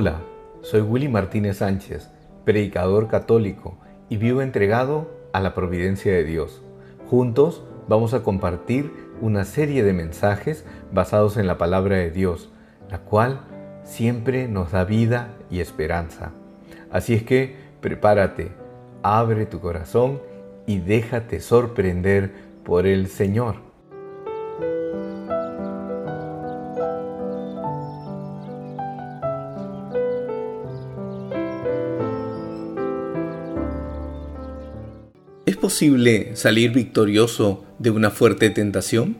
Hola, soy Willy Martínez Sánchez, predicador católico y vivo entregado a la providencia de Dios. Juntos vamos a compartir una serie de mensajes basados en la palabra de Dios, la cual siempre nos da vida y esperanza. Así es que prepárate, abre tu corazón y déjate sorprender por el Señor. Posible salir victorioso de una fuerte tentación?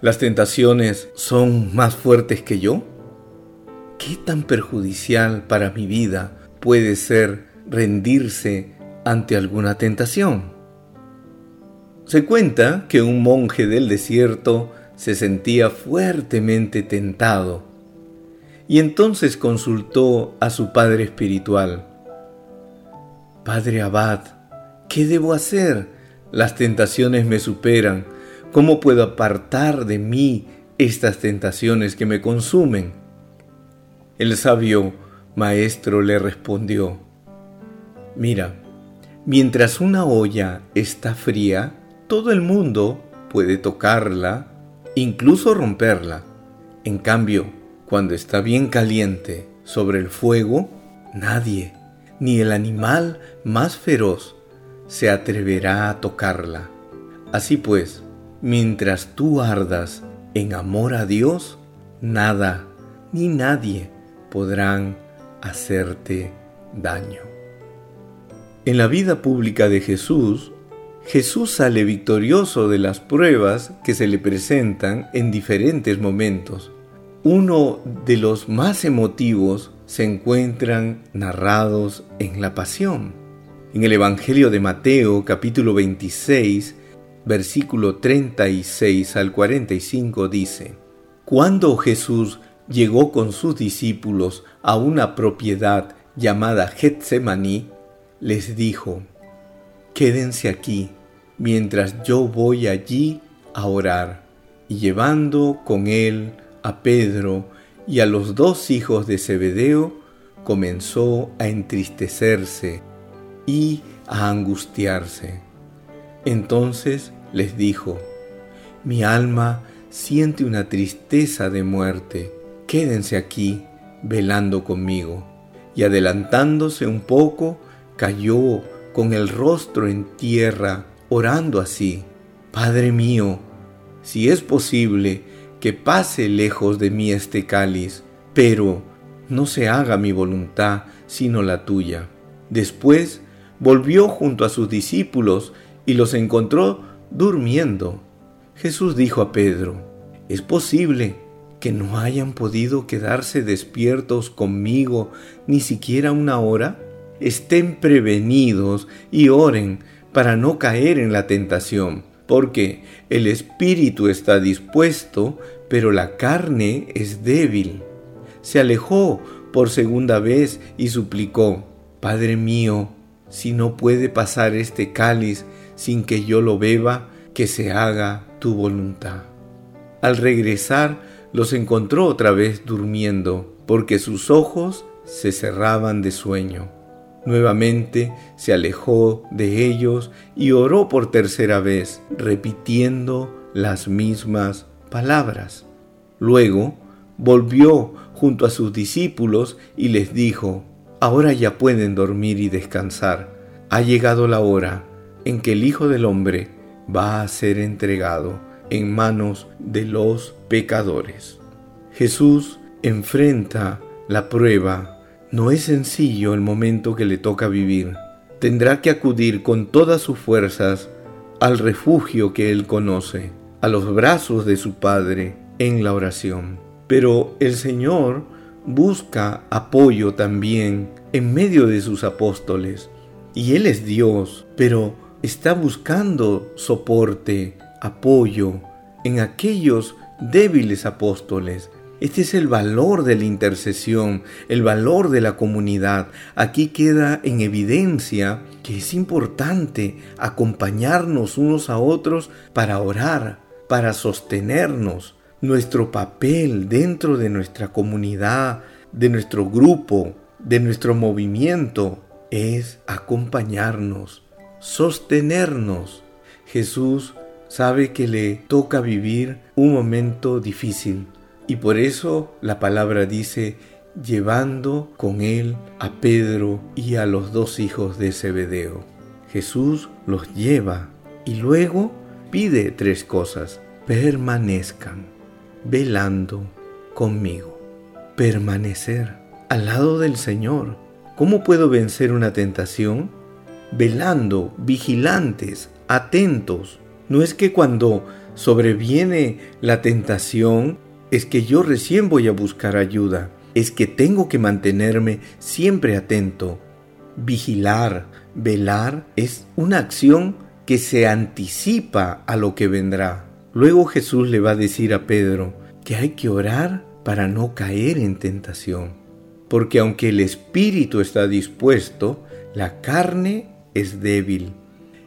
¿Las tentaciones son más fuertes que yo? ¿Qué tan perjudicial para mi vida puede ser rendirse ante alguna tentación? Se cuenta que un monje del desierto se sentía fuertemente tentado y entonces consultó a su padre espiritual. Padre Abad, ¿Qué debo hacer? Las tentaciones me superan. ¿Cómo puedo apartar de mí estas tentaciones que me consumen? El sabio maestro le respondió, Mira, mientras una olla está fría, todo el mundo puede tocarla, incluso romperla. En cambio, cuando está bien caliente sobre el fuego, nadie, ni el animal más feroz, se atreverá a tocarla. Así pues, mientras tú ardas en amor a Dios, nada ni nadie podrán hacerte daño. En la vida pública de Jesús, Jesús sale victorioso de las pruebas que se le presentan en diferentes momentos. Uno de los más emotivos se encuentran narrados en la pasión. En el Evangelio de Mateo capítulo 26, versículo 36 al 45 dice, Cuando Jesús llegó con sus discípulos a una propiedad llamada Getsemaní, les dijo, Quédense aquí mientras yo voy allí a orar. Y llevando con él a Pedro y a los dos hijos de Zebedeo, comenzó a entristecerse y a angustiarse. Entonces les dijo, mi alma siente una tristeza de muerte, quédense aquí velando conmigo. Y adelantándose un poco, cayó con el rostro en tierra, orando así, Padre mío, si es posible que pase lejos de mí este cáliz, pero no se haga mi voluntad sino la tuya. Después volvió junto a sus discípulos y los encontró durmiendo. Jesús dijo a Pedro, ¿es posible que no hayan podido quedarse despiertos conmigo ni siquiera una hora? Estén prevenidos y oren para no caer en la tentación, porque el espíritu está dispuesto, pero la carne es débil. Se alejó por segunda vez y suplicó, Padre mío, si no puede pasar este cáliz sin que yo lo beba, que se haga tu voluntad. Al regresar, los encontró otra vez durmiendo, porque sus ojos se cerraban de sueño. Nuevamente se alejó de ellos y oró por tercera vez, repitiendo las mismas palabras. Luego volvió junto a sus discípulos y les dijo, Ahora ya pueden dormir y descansar. Ha llegado la hora en que el Hijo del Hombre va a ser entregado en manos de los pecadores. Jesús enfrenta la prueba. No es sencillo el momento que le toca vivir. Tendrá que acudir con todas sus fuerzas al refugio que él conoce, a los brazos de su Padre en la oración. Pero el Señor busca apoyo también en medio de sus apóstoles. Y Él es Dios, pero está buscando soporte, apoyo en aquellos débiles apóstoles. Este es el valor de la intercesión, el valor de la comunidad. Aquí queda en evidencia que es importante acompañarnos unos a otros para orar, para sostenernos, nuestro papel dentro de nuestra comunidad, de nuestro grupo, de nuestro movimiento, es acompañarnos, sostenernos. Jesús sabe que le toca vivir un momento difícil y por eso la palabra dice llevando con él a Pedro y a los dos hijos de Zebedeo. Jesús los lleva y luego pide tres cosas. Permanezcan velando conmigo. Permanecer al lado del Señor. ¿Cómo puedo vencer una tentación? Velando, vigilantes, atentos. No es que cuando sobreviene la tentación es que yo recién voy a buscar ayuda. Es que tengo que mantenerme siempre atento. Vigilar, velar es una acción que se anticipa a lo que vendrá. Luego Jesús le va a decir a Pedro que hay que orar para no caer en tentación. Porque aunque el espíritu está dispuesto, la carne es débil.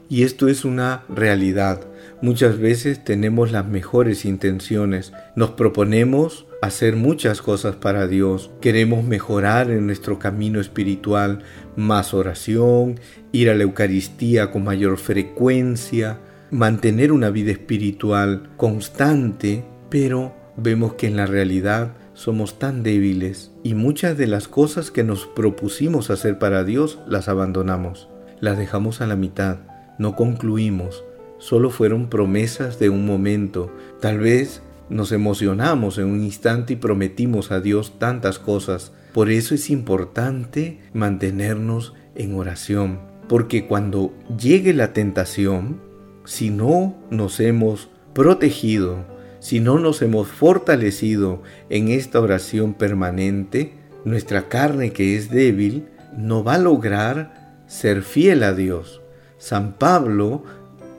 Y esto es una realidad. Muchas veces tenemos las mejores intenciones, nos proponemos hacer muchas cosas para Dios, queremos mejorar en nuestro camino espiritual, más oración, ir a la Eucaristía con mayor frecuencia, mantener una vida espiritual constante, pero vemos que en la realidad somos tan débiles y muchas de las cosas que nos propusimos hacer para Dios las abandonamos, las dejamos a la mitad, no concluimos, solo fueron promesas de un momento, tal vez nos emocionamos en un instante y prometimos a Dios tantas cosas, por eso es importante mantenernos en oración, porque cuando llegue la tentación, si no nos hemos protegido, si no nos hemos fortalecido en esta oración permanente, nuestra carne que es débil no va a lograr ser fiel a Dios. San Pablo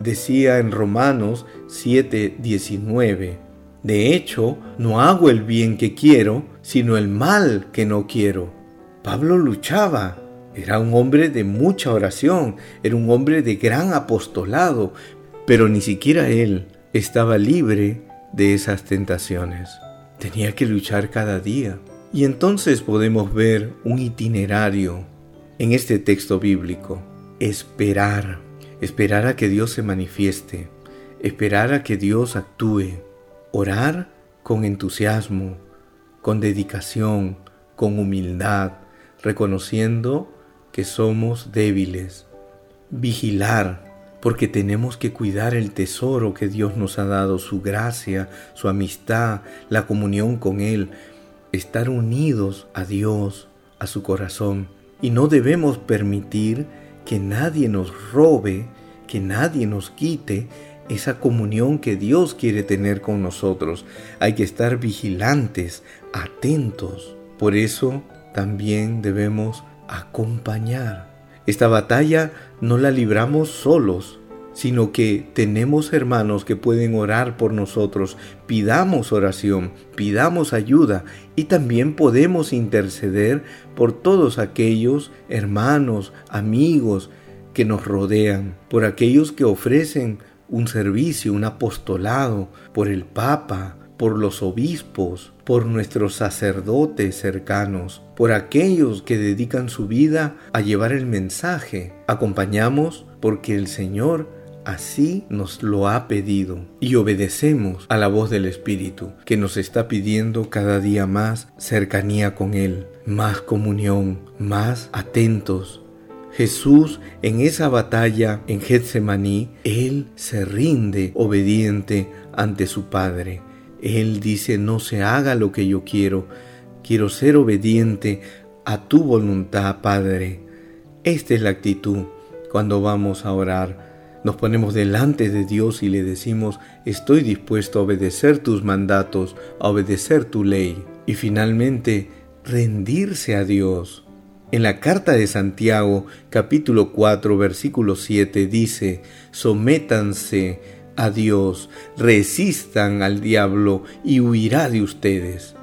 decía en Romanos 7:19, de hecho, no hago el bien que quiero, sino el mal que no quiero. Pablo luchaba, era un hombre de mucha oración, era un hombre de gran apostolado, pero ni siquiera él estaba libre de esas tentaciones. Tenía que luchar cada día. Y entonces podemos ver un itinerario en este texto bíblico. Esperar, esperar a que Dios se manifieste, esperar a que Dios actúe, orar con entusiasmo, con dedicación, con humildad, reconociendo que somos débiles, vigilar, porque tenemos que cuidar el tesoro que Dios nos ha dado, su gracia, su amistad, la comunión con Él, estar unidos a Dios, a su corazón. Y no debemos permitir que nadie nos robe, que nadie nos quite esa comunión que Dios quiere tener con nosotros. Hay que estar vigilantes, atentos. Por eso también debemos acompañar esta batalla no la libramos solos, sino que tenemos hermanos que pueden orar por nosotros. Pidamos oración, pidamos ayuda y también podemos interceder por todos aquellos hermanos, amigos que nos rodean, por aquellos que ofrecen un servicio, un apostolado, por el Papa, por los obispos, por nuestros sacerdotes cercanos, por aquellos que dedican su vida a llevar el mensaje. Acompañamos porque el Señor así nos lo ha pedido y obedecemos a la voz del Espíritu que nos está pidiendo cada día más cercanía con Él, más comunión, más atentos. Jesús en esa batalla en Getsemaní, Él se rinde obediente ante su Padre él dice, no se haga lo que yo quiero, quiero ser obediente a tu voluntad, Padre. Esta es la actitud cuando vamos a orar. Nos ponemos delante de Dios y le decimos, estoy dispuesto a obedecer tus mandatos, a obedecer tu ley. Y finalmente, rendirse a Dios. En la carta de Santiago, capítulo 4, versículo 7, dice, sométanse a Dios, resistan al diablo y huirá de ustedes.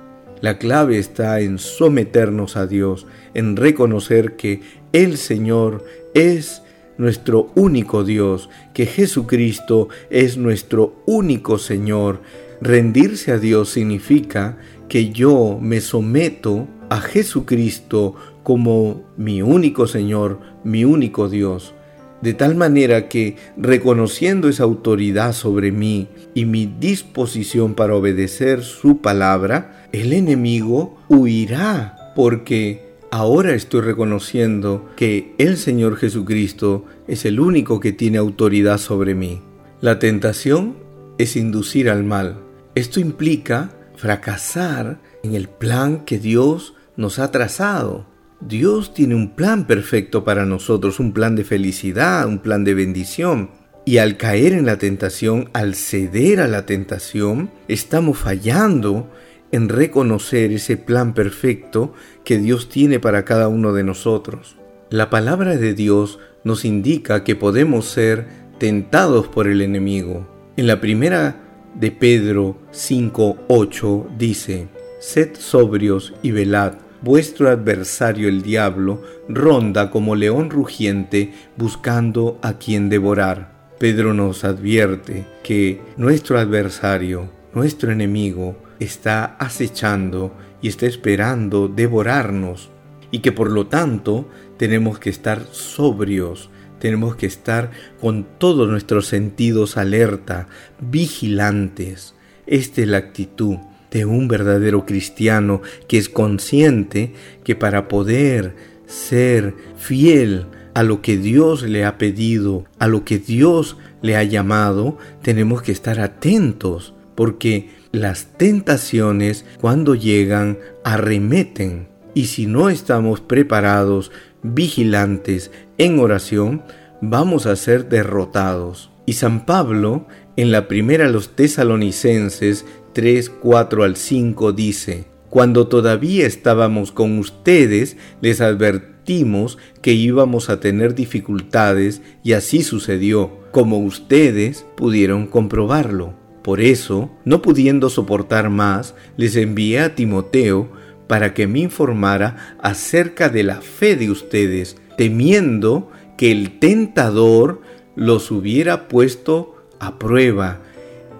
La clave está en someternos a Dios, en reconocer que el Señor es nuestro único Dios, que Jesucristo es nuestro único Señor. Rendirse a Dios significa que yo me someto a Jesucristo como mi único Señor, mi único Dios, de tal manera que, reconociendo esa autoridad sobre mí y mi disposición para obedecer su palabra, el enemigo huirá, porque ahora estoy reconociendo que el Señor Jesucristo es el único que tiene autoridad sobre mí. La tentación es inducir al mal. Esto implica fracasar en el plan que Dios nos ha trazado. Dios tiene un plan perfecto para nosotros, un plan de felicidad, un plan de bendición. Y al caer en la tentación, al ceder a la tentación, estamos fallando en reconocer ese plan perfecto que Dios tiene para cada uno de nosotros. La palabra de Dios nos indica que podemos ser tentados por el enemigo. En la primera de Pedro 5:8 dice, Sed sobrios y velad Vuestro adversario el diablo ronda como león rugiente buscando a quien devorar. Pedro nos advierte que nuestro adversario, nuestro enemigo, está acechando y está esperando devorarnos y que por lo tanto tenemos que estar sobrios, tenemos que estar con todos nuestros sentidos alerta, vigilantes. Esta es la actitud de un verdadero cristiano que es consciente que para poder ser fiel a lo que Dios le ha pedido, a lo que Dios le ha llamado, tenemos que estar atentos porque las tentaciones cuando llegan arremeten y si no estamos preparados, vigilantes en oración, vamos a ser derrotados. Y San Pablo, en la primera a los tesalonicenses, 3, 4 al 5 dice, Cuando todavía estábamos con ustedes, les advertimos que íbamos a tener dificultades y así sucedió, como ustedes pudieron comprobarlo. Por eso, no pudiendo soportar más, les envié a Timoteo para que me informara acerca de la fe de ustedes, temiendo que el tentador los hubiera puesto a prueba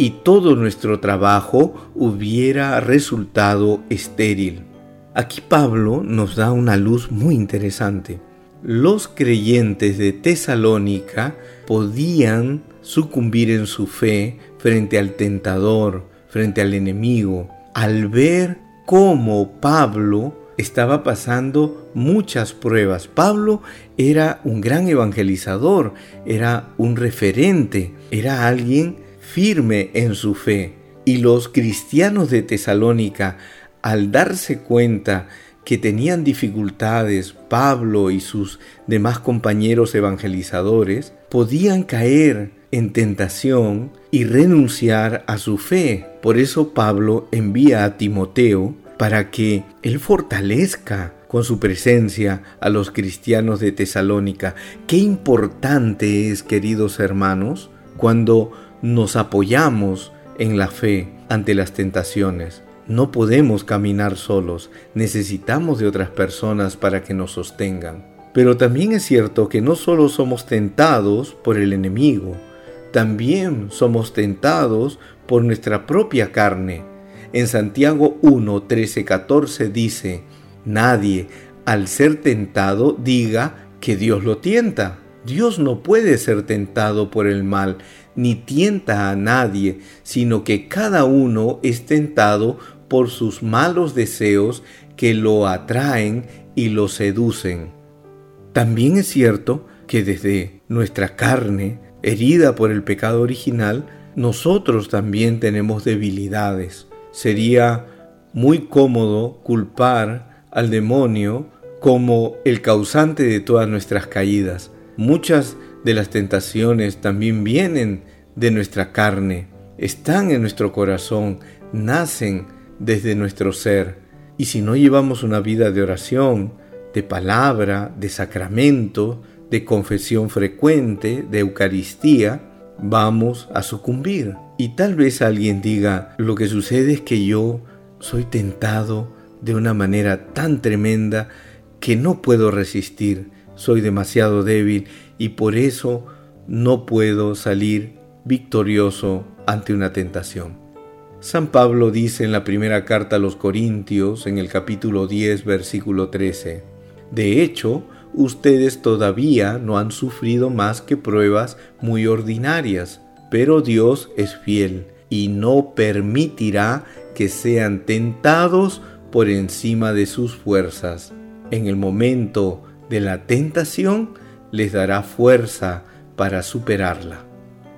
y todo nuestro trabajo hubiera resultado estéril. Aquí Pablo nos da una luz muy interesante. Los creyentes de Tesalónica podían sucumbir en su fe frente al tentador, frente al enemigo, al ver cómo Pablo estaba pasando muchas pruebas. Pablo era un gran evangelizador, era un referente, era alguien firme en su fe. Y los cristianos de Tesalónica, al darse cuenta que tenían dificultades Pablo y sus demás compañeros evangelizadores, podían caer en tentación y renunciar a su fe. Por eso Pablo envía a Timoteo para que él fortalezca con su presencia a los cristianos de Tesalónica. Qué importante es, queridos hermanos, cuando nos apoyamos en la fe ante las tentaciones. No podemos caminar solos, necesitamos de otras personas para que nos sostengan. Pero también es cierto que no solo somos tentados por el enemigo, también somos tentados por nuestra propia carne. En Santiago 1, 13, 14 dice, Nadie al ser tentado diga que Dios lo tienta. Dios no puede ser tentado por el mal, ni tienta a nadie, sino que cada uno es tentado por sus malos deseos que lo atraen y lo seducen. También es cierto que desde nuestra carne, herida por el pecado original, nosotros también tenemos debilidades. Sería muy cómodo culpar al demonio como el causante de todas nuestras caídas. Muchas de las tentaciones también vienen de nuestra carne, están en nuestro corazón, nacen desde nuestro ser. Y si no llevamos una vida de oración, de palabra, de sacramento, de confesión frecuente, de Eucaristía, vamos a sucumbir. Y tal vez alguien diga, lo que sucede es que yo soy tentado de una manera tan tremenda que no puedo resistir, soy demasiado débil y por eso no puedo salir victorioso ante una tentación. San Pablo dice en la primera carta a los Corintios, en el capítulo 10, versículo 13, De hecho, ustedes todavía no han sufrido más que pruebas muy ordinarias, pero Dios es fiel y no permitirá que sean tentados por encima de sus fuerzas. En el momento de la tentación les dará fuerza para superarla.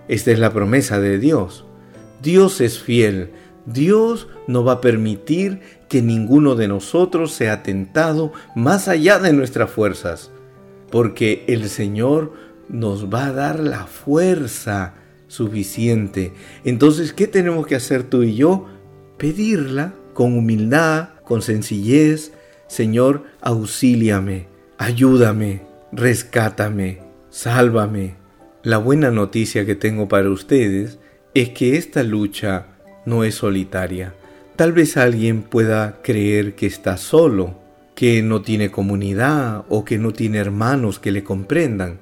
Esta es la promesa de Dios. Dios es fiel. Dios no va a permitir que ninguno de nosotros sea tentado más allá de nuestras fuerzas, porque el Señor nos va a dar la fuerza suficiente. Entonces, ¿qué tenemos que hacer tú y yo? Pedirla con humildad, con sencillez. Señor, auxíliame, ayúdame, rescátame, sálvame. La buena noticia que tengo para ustedes es que esta lucha no es solitaria. Tal vez alguien pueda creer que está solo, que no tiene comunidad o que no tiene hermanos que le comprendan.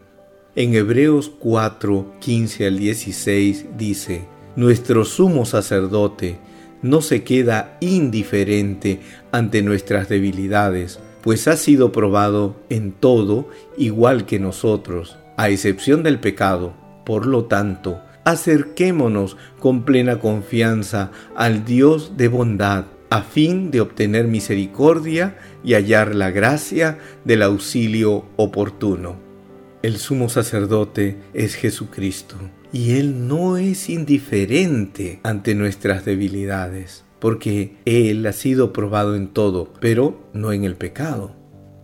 En Hebreos 4, 15 al 16 dice, Nuestro sumo sacerdote no se queda indiferente ante nuestras debilidades, pues ha sido probado en todo igual que nosotros, a excepción del pecado. Por lo tanto, acerquémonos con plena confianza al Dios de bondad, a fin de obtener misericordia y hallar la gracia del auxilio oportuno. El sumo sacerdote es Jesucristo, y Él no es indiferente ante nuestras debilidades, porque Él ha sido probado en todo, pero no en el pecado.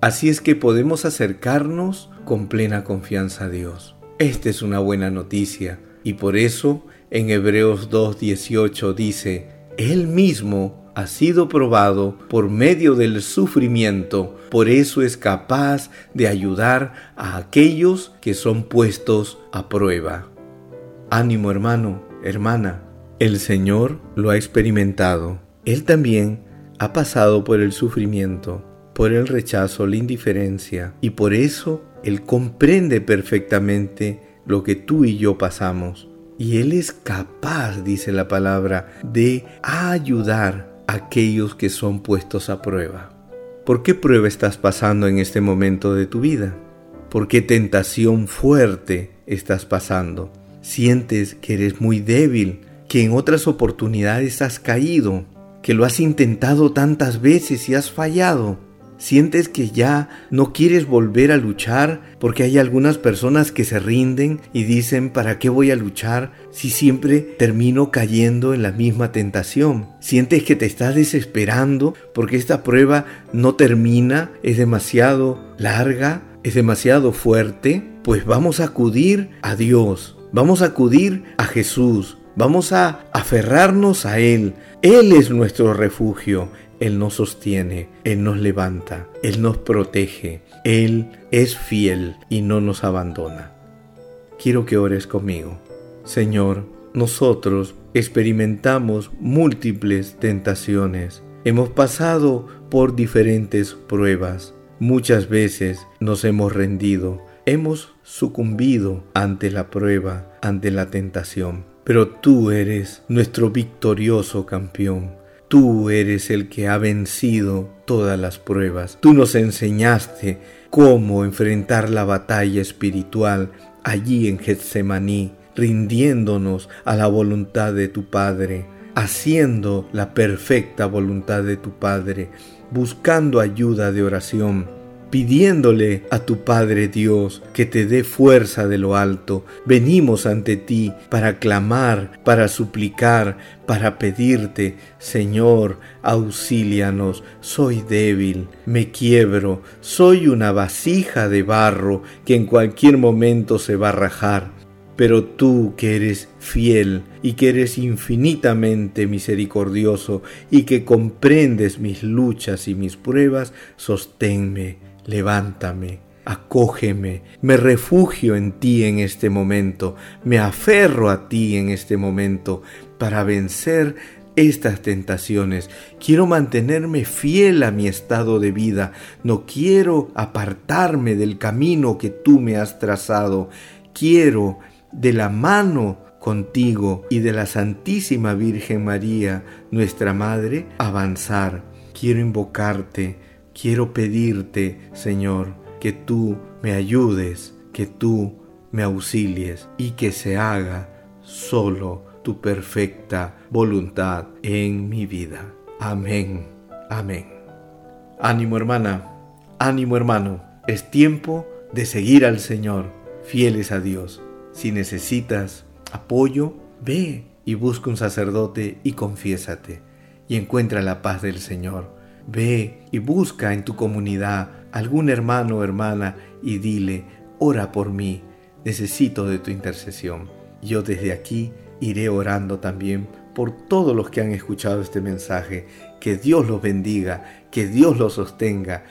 Así es que podemos acercarnos con plena confianza a Dios. Esta es una buena noticia y por eso en Hebreos 2.18 dice, Él mismo ha sido probado por medio del sufrimiento, por eso es capaz de ayudar a aquellos que son puestos a prueba. Ánimo hermano, hermana, el Señor lo ha experimentado. Él también ha pasado por el sufrimiento, por el rechazo, la indiferencia, y por eso Él comprende perfectamente lo que tú y yo pasamos. Y Él es capaz, dice la palabra, de ayudar a aquellos que son puestos a prueba. ¿Por qué prueba estás pasando en este momento de tu vida? ¿Por qué tentación fuerte estás pasando? Sientes que eres muy débil, que en otras oportunidades has caído, que lo has intentado tantas veces y has fallado. Sientes que ya no quieres volver a luchar porque hay algunas personas que se rinden y dicen, ¿para qué voy a luchar si siempre termino cayendo en la misma tentación? Sientes que te estás desesperando porque esta prueba no termina, es demasiado larga, es demasiado fuerte. Pues vamos a acudir a Dios, vamos a acudir a Jesús, vamos a aferrarnos a Él. Él es nuestro refugio, él nos sostiene, Él nos levanta, Él nos protege, Él es fiel y no nos abandona. Quiero que ores conmigo. Señor, nosotros experimentamos múltiples tentaciones. Hemos pasado por diferentes pruebas. Muchas veces nos hemos rendido, hemos sucumbido ante la prueba, ante la tentación. Pero tú eres nuestro victorioso campeón Tú eres el que ha vencido todas las pruebas. Tú nos enseñaste cómo enfrentar la batalla espiritual allí en Getsemaní, rindiéndonos a la voluntad de tu Padre, haciendo la perfecta voluntad de tu Padre, buscando ayuda de oración pidiéndole a tu Padre Dios que te dé fuerza de lo alto. Venimos ante ti para clamar, para suplicar, para pedirte, Señor, auxílianos, soy débil, me quiebro, soy una vasija de barro que en cualquier momento se va a rajar. Pero tú que eres fiel y que eres infinitamente misericordioso y que comprendes mis luchas y mis pruebas, sosténme, levántame, acógeme, me refugio en ti en este momento, me aferro a ti en este momento para vencer estas tentaciones. Quiero mantenerme fiel a mi estado de vida. No quiero apartarme del camino que tú me has trazado. Quiero, de la mano contigo y de la Santísima Virgen María, nuestra Madre, avanzar. Quiero invocarte, quiero pedirte, Señor, que tú me ayudes, que tú me auxilies y que se haga solo tu perfecta voluntad en mi vida. Amén, amén. Ánimo hermana, ánimo hermano, es tiempo de seguir al Señor, fieles a Dios. Si necesitas apoyo, ve y busca un sacerdote y confiésate y encuentra la paz del Señor. Ve y busca en tu comunidad algún hermano o hermana y dile, ora por mí, necesito de tu intercesión. Yo desde aquí iré orando también por todos los que han escuchado este mensaje. Que Dios los bendiga, que Dios los sostenga.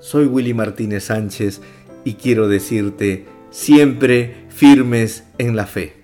Soy Willy Martínez Sánchez y quiero decirte siempre firmes en la fe.